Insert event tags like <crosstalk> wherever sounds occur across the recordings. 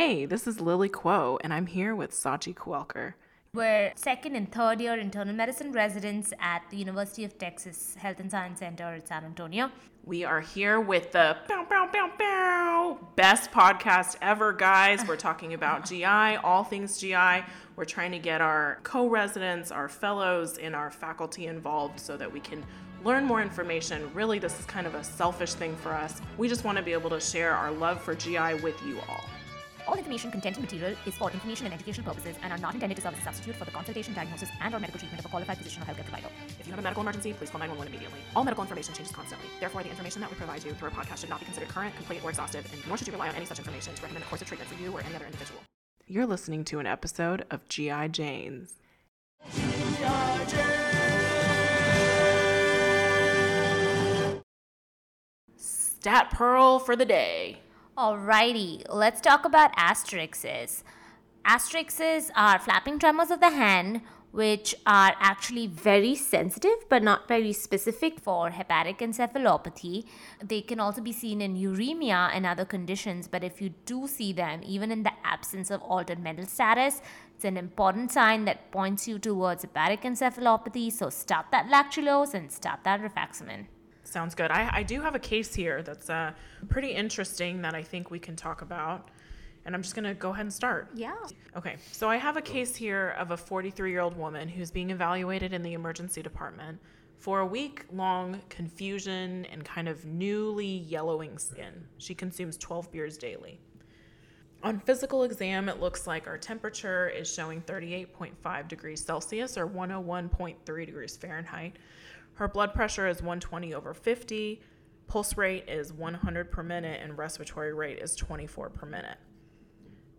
Hey, this is Lily Kuo, and I'm here with Sachi Kuelker. We're second and third year internal medicine residents at the University of Texas Health and Science Center at San Antonio. We are here with the bow, bow, bow, bow, best podcast ever, guys. We're talking about GI, all things GI. We're trying to get our co residents, our fellows, and our faculty involved so that we can learn more information. Really, this is kind of a selfish thing for us. We just want to be able to share our love for GI with you all. All information content and material is for information and educational purposes and are not intended to serve as a substitute for the consultation, diagnosis, and or medical treatment of a qualified physician or healthcare provider. If you have a medical emergency, please call 911 immediately. All medical information changes constantly. Therefore, the information that we provide you through our podcast should not be considered current, complete, or exhaustive, and nor should you rely on any such information to recommend a course of treatment for you or any other individual. You're listening to an episode of GI Janes. Stat Pearl for the day. Alrighty, let's talk about asterixis. Asterixis are flapping tremors of the hand, which are actually very sensitive but not very specific for hepatic encephalopathy. They can also be seen in uremia and other conditions, but if you do see them, even in the absence of altered mental status, it's an important sign that points you towards hepatic encephalopathy. So stop that lactulose and stop that rifaximin. Sounds good. I, I do have a case here that's uh, pretty interesting that I think we can talk about. And I'm just going to go ahead and start. Yeah. Okay, so I have a case here of a 43 year old woman who's being evaluated in the emergency department for a week long confusion and kind of newly yellowing skin. She consumes 12 beers daily. On physical exam, it looks like our temperature is showing 38.5 degrees Celsius or 101.3 degrees Fahrenheit. Her blood pressure is 120 over 50, pulse rate is 100 per minute, and respiratory rate is 24 per minute.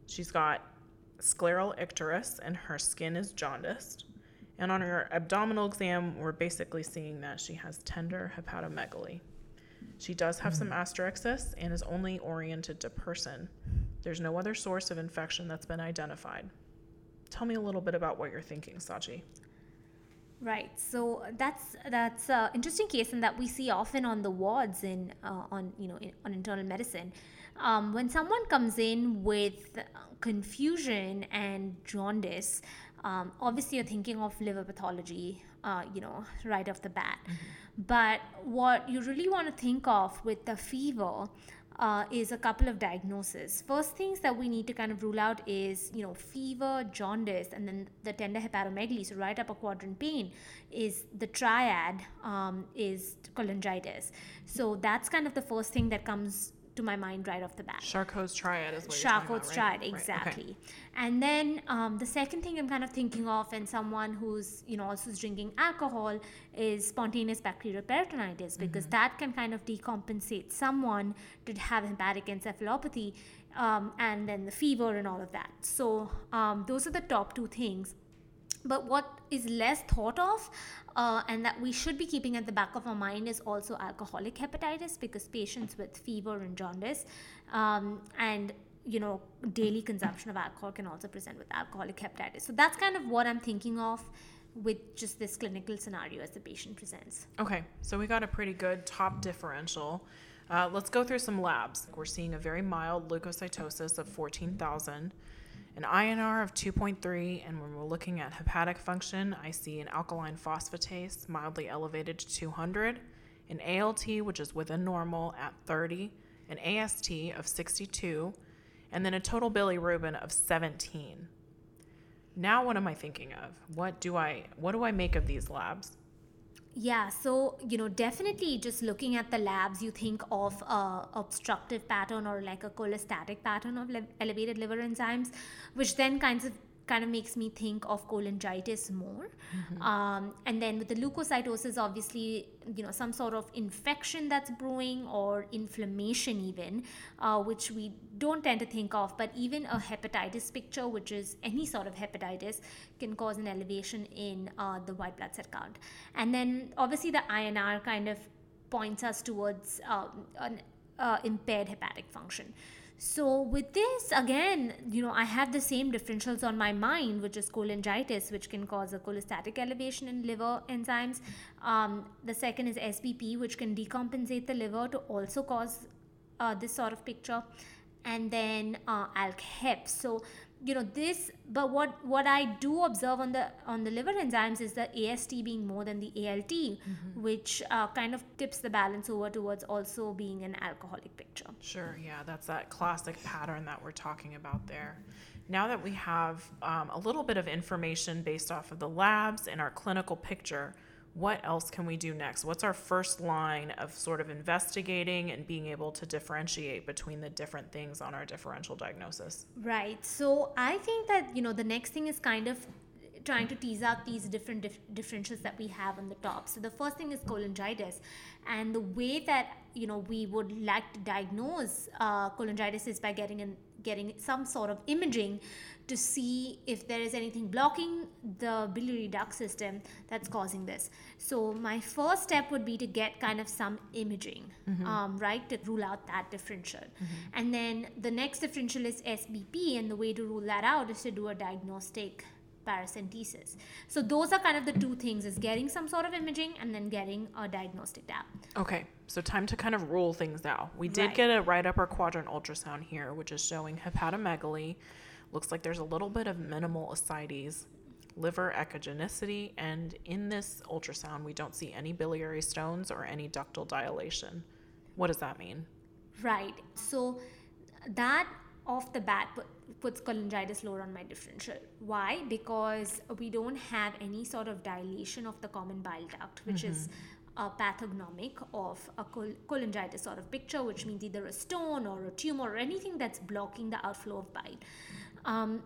She's got scleral icterus, and her skin is jaundiced. And on her abdominal exam, we're basically seeing that she has tender hepatomegaly. She does have some hmm. asterixis and is only oriented to person. There's no other source of infection that's been identified. Tell me a little bit about what you're thinking, Sachi. Right. So that's that's an interesting case, and that we see often on the wards in uh, on you know in, on internal medicine. Um, when someone comes in with confusion and jaundice, um, obviously you're thinking of liver pathology, uh, you know, right off the bat. Mm-hmm. But what you really want to think of with the fever uh, is a couple of diagnoses. First things that we need to kind of rule out is, you know, fever, jaundice, and then the tender hepatomegaly, so right upper quadrant pain, is the triad um, is cholangitis. So that's kind of the first thing that comes to my mind right off the bat. Charcot's triad is what Charcot's triad, exactly. Right. Okay. And then um, the second thing I'm kind of thinking of, and someone who's you know also drinking alcohol, is spontaneous bacterial peritonitis because mm-hmm. that can kind of decompensate someone to have hepatic encephalopathy, um, and then the fever and all of that. So um, those are the top two things. But what is less thought of uh, and that we should be keeping at the back of our mind is also alcoholic hepatitis because patients with fever and jaundice um, and you know daily consumption of alcohol can also present with alcoholic hepatitis. So that's kind of what i'm thinking of with just this clinical scenario as the patient presents. Okay so we got a pretty good top differential. Uh, let's go through some labs. We're seeing a very mild leukocytosis of 14000 an INR of 2.3, and when we're looking at hepatic function, I see an alkaline phosphatase mildly elevated to 200, an ALT, which is within normal, at 30, an AST of 62, and then a total bilirubin of 17. Now, what am I thinking of? What do I what do I make of these labs? Yeah, so you know, definitely just looking at the labs, you think of obstructive pattern or like a cholestatic pattern of le- elevated liver enzymes, which then kinds of kind of makes me think of cholangitis more. Mm-hmm. Um, and then with the leukocytosis, obviously, you know, some sort of infection that's brewing or inflammation, even, uh, which we don't tend to think of. But even a hepatitis picture, which is any sort of hepatitis, can cause an elevation in uh, the white blood cell count. And then obviously, the INR kind of points us towards um, an uh, impaired hepatic function. So with this, again, you know, I have the same differentials on my mind, which is cholangitis, which can cause a cholestatic elevation in liver enzymes. Um, the second is SBP, which can decompensate the liver to also cause uh, this sort of picture. and then uh, alk-hep. So you know this but what what i do observe on the on the liver enzymes is the ast being more than the alt mm-hmm. which uh, kind of tips the balance over towards also being an alcoholic picture sure yeah that's that classic pattern that we're talking about there now that we have um, a little bit of information based off of the labs and our clinical picture what else can we do next? What's our first line of sort of investigating and being able to differentiate between the different things on our differential diagnosis? Right. So I think that, you know, the next thing is kind of trying to tease out these different dif- differentials that we have on the top. So the first thing is cholangitis, and the way that you know we would like to diagnose uh, cholangitis is by getting an getting some sort of imaging to see if there is anything blocking the biliary duct system that's causing this. So, my first step would be to get kind of some imaging, mm-hmm. um, right, to rule out that differential. Mm-hmm. And then the next differential is SBP, and the way to rule that out is to do a diagnostic paracentesis. So those are kind of the two things is getting some sort of imaging and then getting a diagnostic tap. Okay. So time to kind of rule things out. We did right. get a right upper quadrant ultrasound here, which is showing hepatomegaly. Looks like there's a little bit of minimal ascites, liver echogenicity, and in this ultrasound, we don't see any biliary stones or any ductal dilation. What does that mean? Right. So that off the bat puts cholangitis lower on my differential. Why? Because we don't have any sort of dilation of the common bile duct, which mm-hmm. is a pathognomic of a cholangitis sort of picture, which means either a stone or a tumor or anything that's blocking the outflow of bile. Um,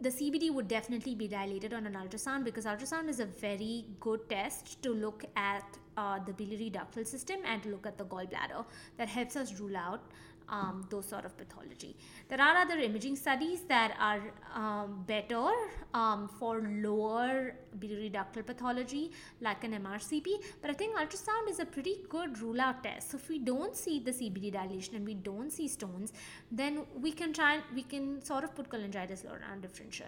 the CBD would definitely be dilated on an ultrasound because ultrasound is a very good test to look at uh, the biliary ductal system and to look at the gallbladder that helps us rule out um, those sort of pathology. There are other imaging studies that are um, better um, for lower biliary ductal pathology, like an MRCP, but I think ultrasound is a pretty good rule out test. So if we don't see the CBD dilation and we don't see stones, then we can try we can sort of put cholangitis on differential.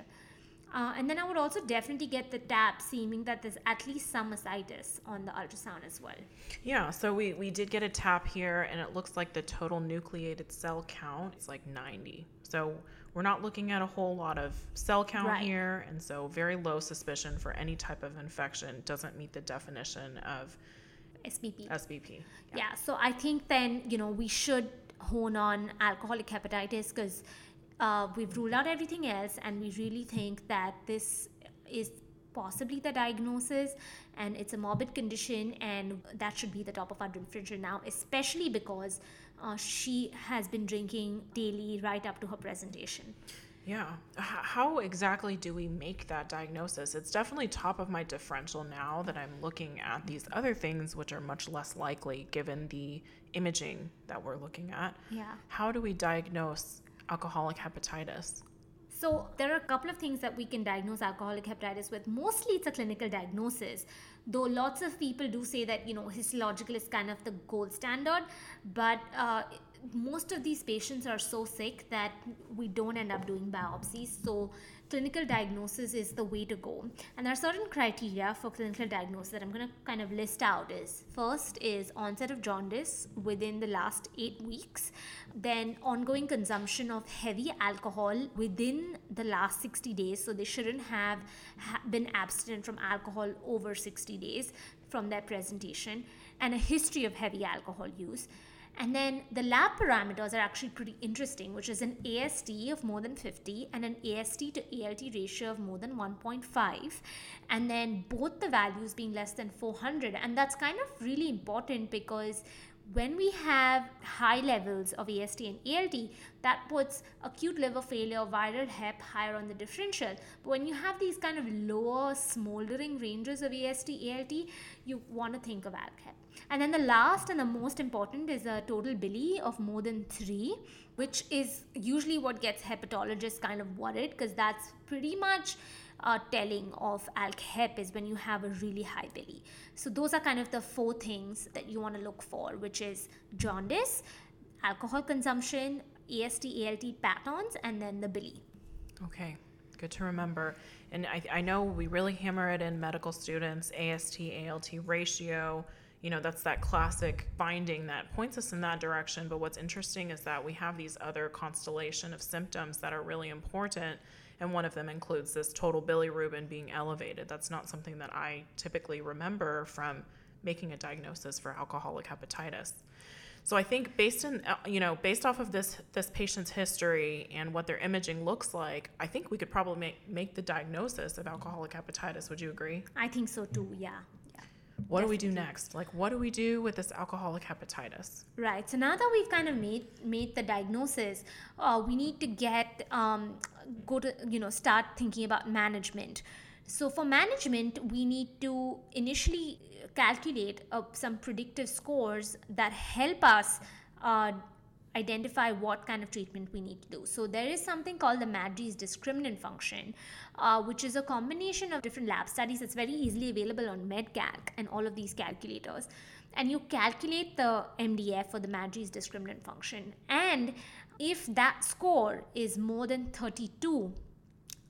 Uh, and then I would also definitely get the tap, seeming that there's at least some ascites on the ultrasound as well. Yeah, so we, we did get a tap here, and it looks like the total nucleated cell count is like 90. So we're not looking at a whole lot of cell count right. here, and so very low suspicion for any type of infection doesn't meet the definition of SBP. SBP. Yeah. yeah so I think then, you know, we should hone on alcoholic hepatitis because uh, we've ruled out everything else, and we really think that this is possibly the diagnosis and it's a morbid condition and that should be the top of our differential now especially because uh, she has been drinking daily right up to her presentation. Yeah. How exactly do we make that diagnosis? It's definitely top of my differential now that i'm looking at these other things which are much less likely given the imaging that we're looking at. Yeah. How do we diagnose alcoholic hepatitis? So, there are a couple of things that we can diagnose alcoholic hepatitis with. Mostly it's a clinical diagnosis, though lots of people do say that, you know, histological is kind of the gold standard, but uh, most of these patients are so sick that we don't end up doing biopsies. So, clinical diagnosis is the way to go. And there are certain criteria for clinical diagnosis that I'm going to kind of list out is first is onset of jaundice within the last 8 weeks, then ongoing consumption of heavy alcohol within the last 60 days, so they shouldn't have been abstinent from alcohol over 60 days from their presentation and a history of heavy alcohol use and then the lab parameters are actually pretty interesting, which is an AST of more than 50 and an AST to ALT ratio of more than 1.5. And then both the values being less than 400. And that's kind of really important because when we have high levels of AST and ALT, that puts acute liver failure, viral hep higher on the differential. But when you have these kind of lower, smoldering ranges of AST, ALT, you want to think of ALK And then the last and the most important is a total bili of more than three, which is usually what gets hepatologists kind of worried because that's pretty much uh, telling of ALK-HEP is when you have a really high bili. So those are kind of the four things that you want to look for, which is jaundice, alcohol consumption, AST, ALT patterns, and then the bili. Okay, good to remember. And I, I know we really hammer it in medical students, AST, ALT ratio, you know, that's that classic finding that points us in that direction. But what's interesting is that we have these other constellation of symptoms that are really important. And one of them includes this total bilirubin being elevated. That's not something that I typically remember from making a diagnosis for alcoholic hepatitis. So I think based in uh, you know based off of this this patient's history and what their imaging looks like, I think we could probably make make the diagnosis of alcoholic hepatitis. Would you agree? I think so too. Yeah. yeah. What do we do next? Like what do we do with this alcoholic hepatitis? Right. So now that we've kind of made made the diagnosis, uh, we need to get um, go to you know start thinking about management. So for management, we need to initially calculate uh, some predictive scores that help us uh, identify what kind of treatment we need to do. So there is something called the Maddrey's discriminant function, uh, which is a combination of different lab studies. It's very easily available on MedCalc and all of these calculators. And you calculate the MDF or the Maddrey's discriminant function. And if that score is more than 32,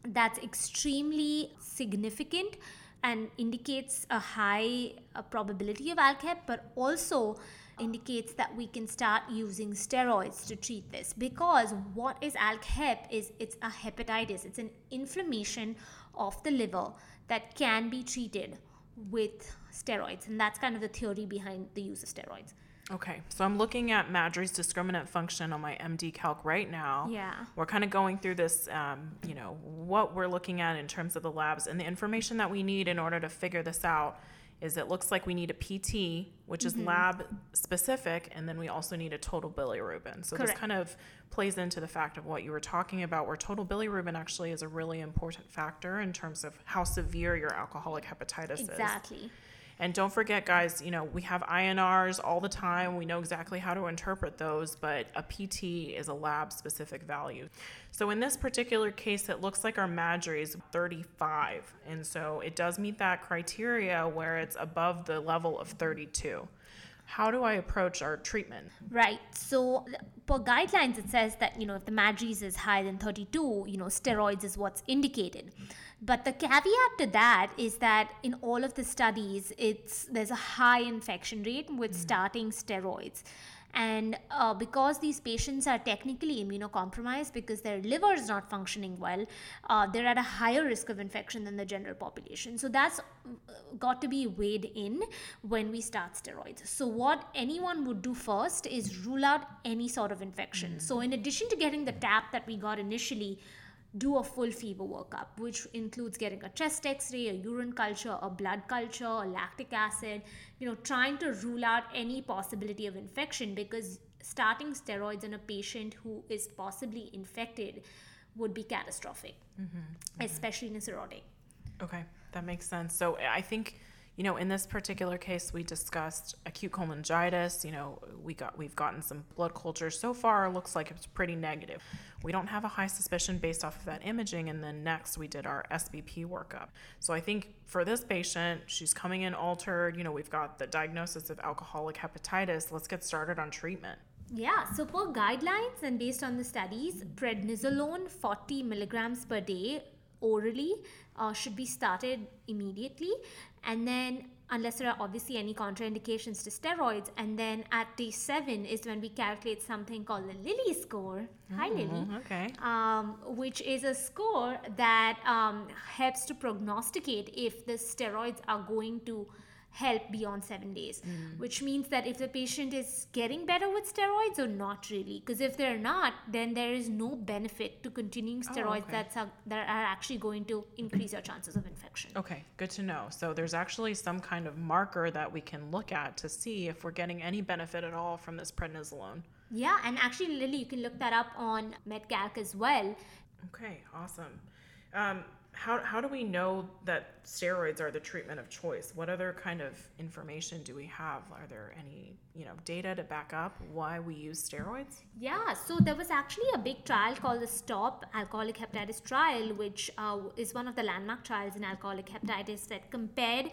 that's extremely significant and indicates a high uh, probability of ALK-HEP, but also indicates that we can start using steroids to treat this. Because what is ALK-HEP is it's a hepatitis. It's an inflammation of the liver that can be treated with steroids. And that's kind of the theory behind the use of steroids Okay, so I'm looking at Maddrey's discriminant function on my MD Calc right now. Yeah. We're kind of going through this, um, you know, what we're looking at in terms of the labs and the information that we need in order to figure this out. Is it looks like we need a PT, which is lab specific, and then we also need a total bilirubin. So this kind of plays into the fact of what you were talking about, where total bilirubin actually is a really important factor in terms of how severe your alcoholic hepatitis is. exactly And don't forget, guys, you know, we have INRs all the time. We know exactly how to interpret those, but a PT is a lab specific value. So in this particular case, it looks like our Maddrey is 35. And so it does meet that criteria where it's above the level of 32. How do I approach our treatment? Right. So per guidelines, it says that you know if the Maddrey's is higher than 32, you know steroids is what's indicated. But the caveat to that is that in all of the studies, it's there's a high infection rate with mm. starting steroids. And uh, because these patients are technically immunocompromised because their liver is not functioning well, uh, they're at a higher risk of infection than the general population. So that's got to be weighed in when we start steroids. So, what anyone would do first is rule out any sort of infection. So, in addition to getting the tap that we got initially, do a full fever workup, which includes getting a chest x ray, a urine culture, a blood culture, a lactic acid, you know, trying to rule out any possibility of infection because starting steroids in a patient who is possibly infected would be catastrophic, mm-hmm. Mm-hmm. especially in a cirrhotic. Okay, that makes sense. So I think, you know, in this particular case, we discussed acute cholangitis. You know, we got we've gotten some blood cultures so far. Looks like it's pretty negative. We don't have a high suspicion based off of that imaging, and then next we did our SBP workup. So I think for this patient, she's coming in altered. You know, we've got the diagnosis of alcoholic hepatitis. Let's get started on treatment. Yeah, so per guidelines and based on the studies, prednisolone 40 milligrams per day orally uh, should be started immediately. And then, unless there are obviously any contraindications to steroids, and then at day seven is when we calculate something called the Lilly score. Hi, Lily. Mm, Okay. Um, which is a score that um, helps to prognosticate if the steroids are going to help beyond seven days, which means that if the patient is getting better with steroids or not really, because if they're not, then there is no benefit to continuing steroids okay. that's are, that are actually going to increase your chances of infection. Okay, good to know. So there's actually some kind of marker that we can look at to see if we're getting any benefit at all from this prednisolone. Yeah, and actually, Lily, you can look that up on MedCalc as well. Okay, awesome. Um, how, how do we know that steroids are the treatment of choice? What other kind of information do we have? Are there any you know data to back up why we use steroids? Yeah, so there was actually a big trial called the STOP Alcoholic Hepatitis Trial, which uh, is one of the landmark trials in alcoholic hepatitis that compared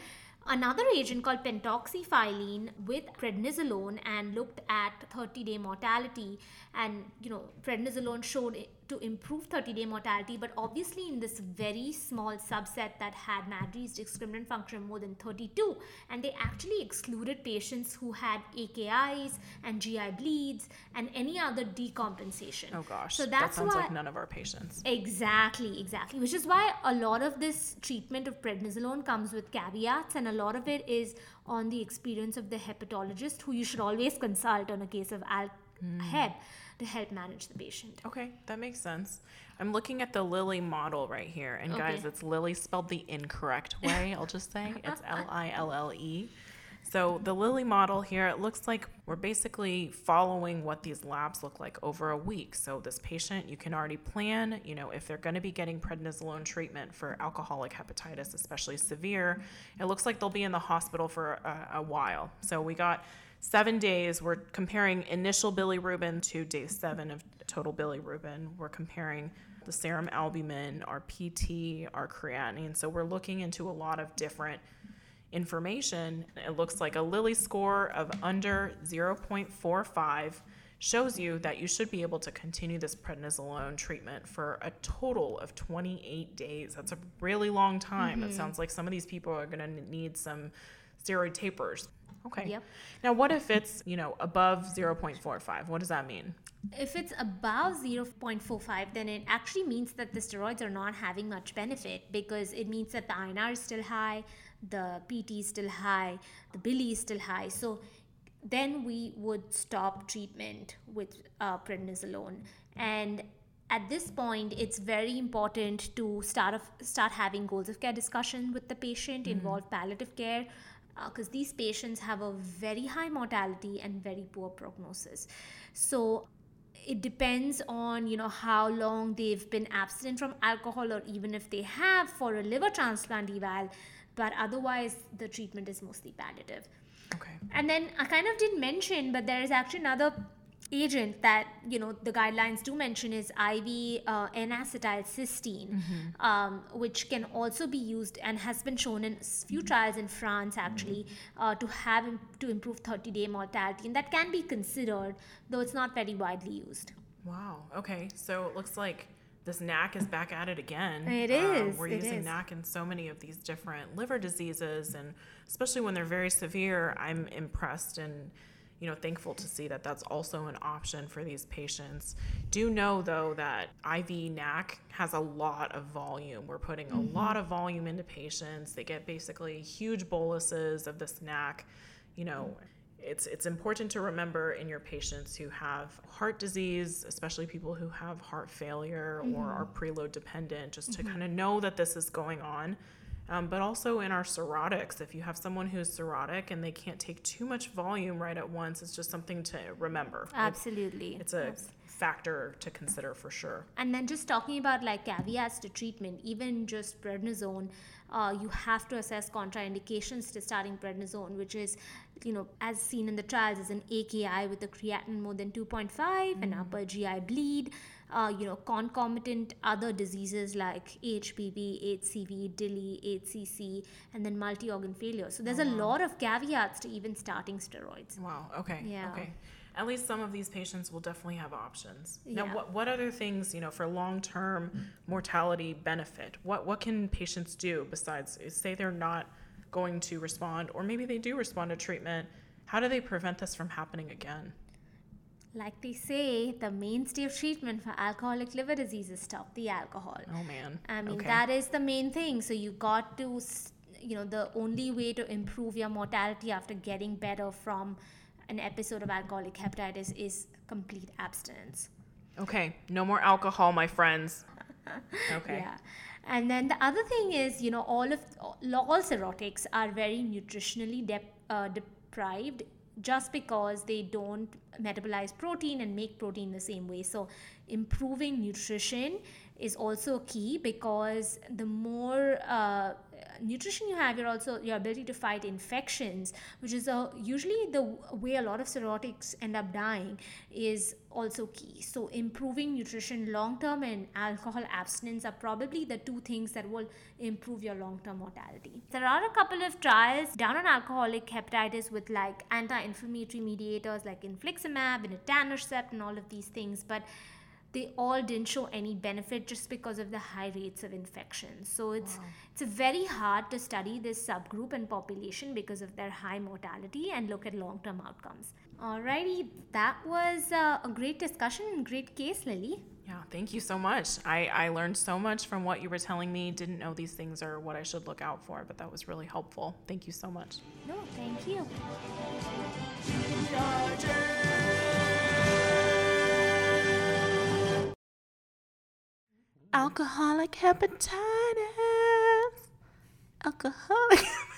another agent called pentoxifylline with prednisolone and looked at 30 day mortality. And, you know, prednisolone showed to improve 30 day mortality, but obviously in this very small subset that had Maddrey's discriminant function more than 32, and they actually excluded patients who had AKIs and GI bleeds and any other decompensation. Oh gosh. So that sounds why like none of our patients. Exactly, exactly. Which is why a lot of this treatment of prednisolone comes with caveats, and a lot of it is on the experience of the hepatologist, who you should always consult on a case of hmm. al- hep to help manage the patient. Okay, that makes sense. I'm looking at the Lilly model right here. And guys, it's Lilly spelled the incorrect way, <laughs> I'll just say. It's <laughs> L I L L E. So the Lilly model here, it looks like we're basically following what these labs look like over a week. So this patient, you can already plan, you know, if they're going to be getting prednisolone treatment for alcoholic hepatitis, especially severe, it looks like they'll be in the hospital for a, a while. So we got seven days. We're comparing initial bilirubin to day seven of total bilirubin. We're comparing the serum albumin, our PT, our creatinine. So we're looking into a lot of different information. It looks like a Lilly score of under 0.45 shows you that you should be able to continue this prednisolone treatment for a total of 28 days. That's a really long time. It mm-hmm. sounds like some of these people are going to need some steroid tapers. Okay. Yep. Now, what if it's, you know, above 0.45? What does that mean? If it's above 0.45, then it actually means that the steroids are not having much benefit because it means that the INR is still high, the PT is still high, the Billy is still high. So then we would stop treatment with uh, prednisolone. And at this point, it's very important to start of, start having goals of care discussion with the patient, involve palliative care, Uh, because these patients have a very high mortality and very poor prognosis. So it depends on you know how long they've been abstinent from alcohol or even if they have for a liver transplant eval but otherwise the treatment is mostly palliative Okay. and then i kind of didn't mention but there is actually another agent that you know the guidelines do mention is iv uh, n-acetylcysteine um, which can also be used and has been shown in few trials in france actually uh, to have to improve 30 day mortality and that can be considered though it's not very widely used Wow. Okay. So it looks like this NAC is back at it again. It Um, we're it using is. NAC in so many of these different liver diseases, and especially when they're very severe, I'm impressed and you know thankful to see that that's also an option for these patients. Do know though that IV NAC has a lot of volume. We're putting a mm-hmm. lot of volume into patients. They get basically huge boluses of this NAC. You know, it's it's important to remember in your patients who have heart disease, especially people who have heart failure or mm-hmm. are preload dependent, just to mm-hmm. kind of know that this is going on. Um, but also in our cirrhotics, if you have someone who's cirrhotic and they can't take too much volume right at once, it's just something to remember. Absolutely it's a Abs- factor to consider for sure. And then just talking about like caveats to treatment, even just prednisone, uh, you have to assess contraindications to starting prednisone, which is, you know, as seen in the trials, is an AKI with a creatinine more than 2.5, an upper GI bleed, uh, you know, concomitant other diseases like HBV, HCV, DILI, HCC, and then multi-organ failure. So there's a lot of caveats to even starting steroids. Wow. Okay. Yeah. Okay. At least some of these patients will definitely have options. Now, Yeah. what, what other things, you know, for long-term mortality benefit? What what can patients do besides say they're not going to respond, or maybe they do respond to treatment? How do they prevent this from happening again? Like they say, the mainstay of treatment for alcoholic liver disease is stop the alcohol. Oh man. I mean, okay. that is the main thing. So you got to, you know, the only way to improve your mortality after getting better from an episode of alcoholic hepatitis is complete abstinence. Okay. No more alcohol, my friends. <laughs> Okay. Yeah. And then the other thing is, you know, all of all cirrhotics are very nutritionally dep uh, deprived just because they don't metabolize protein and make protein the same way. So improving nutrition is also key because the more uh, nutrition you have, you're also your ability to fight infections, which is a, usually the way a lot of cirrhotics end up dying, is also key. So improving nutrition long term and alcohol abstinence are probably the two things that will improve your long term mortality. There are a couple of trials done on alcoholic hepatitis with like anti-inflammatory mediators like infliximab and etanercept and all of these things, but they all didn't show any benefit just because of the high rates of infection. So it's it's very hard to study this subgroup and population because of their high mortality and look at long-term outcomes. Alrighty, that was uh, a great discussion and great case, Lily. Yeah, thank you so much. I, I learned so much from what you were telling me. Didn't know these things are what I should look out for, but that was really helpful. Thank you so much. No, thank you. Alcoholic hepatitis. Alcoholic. <laughs>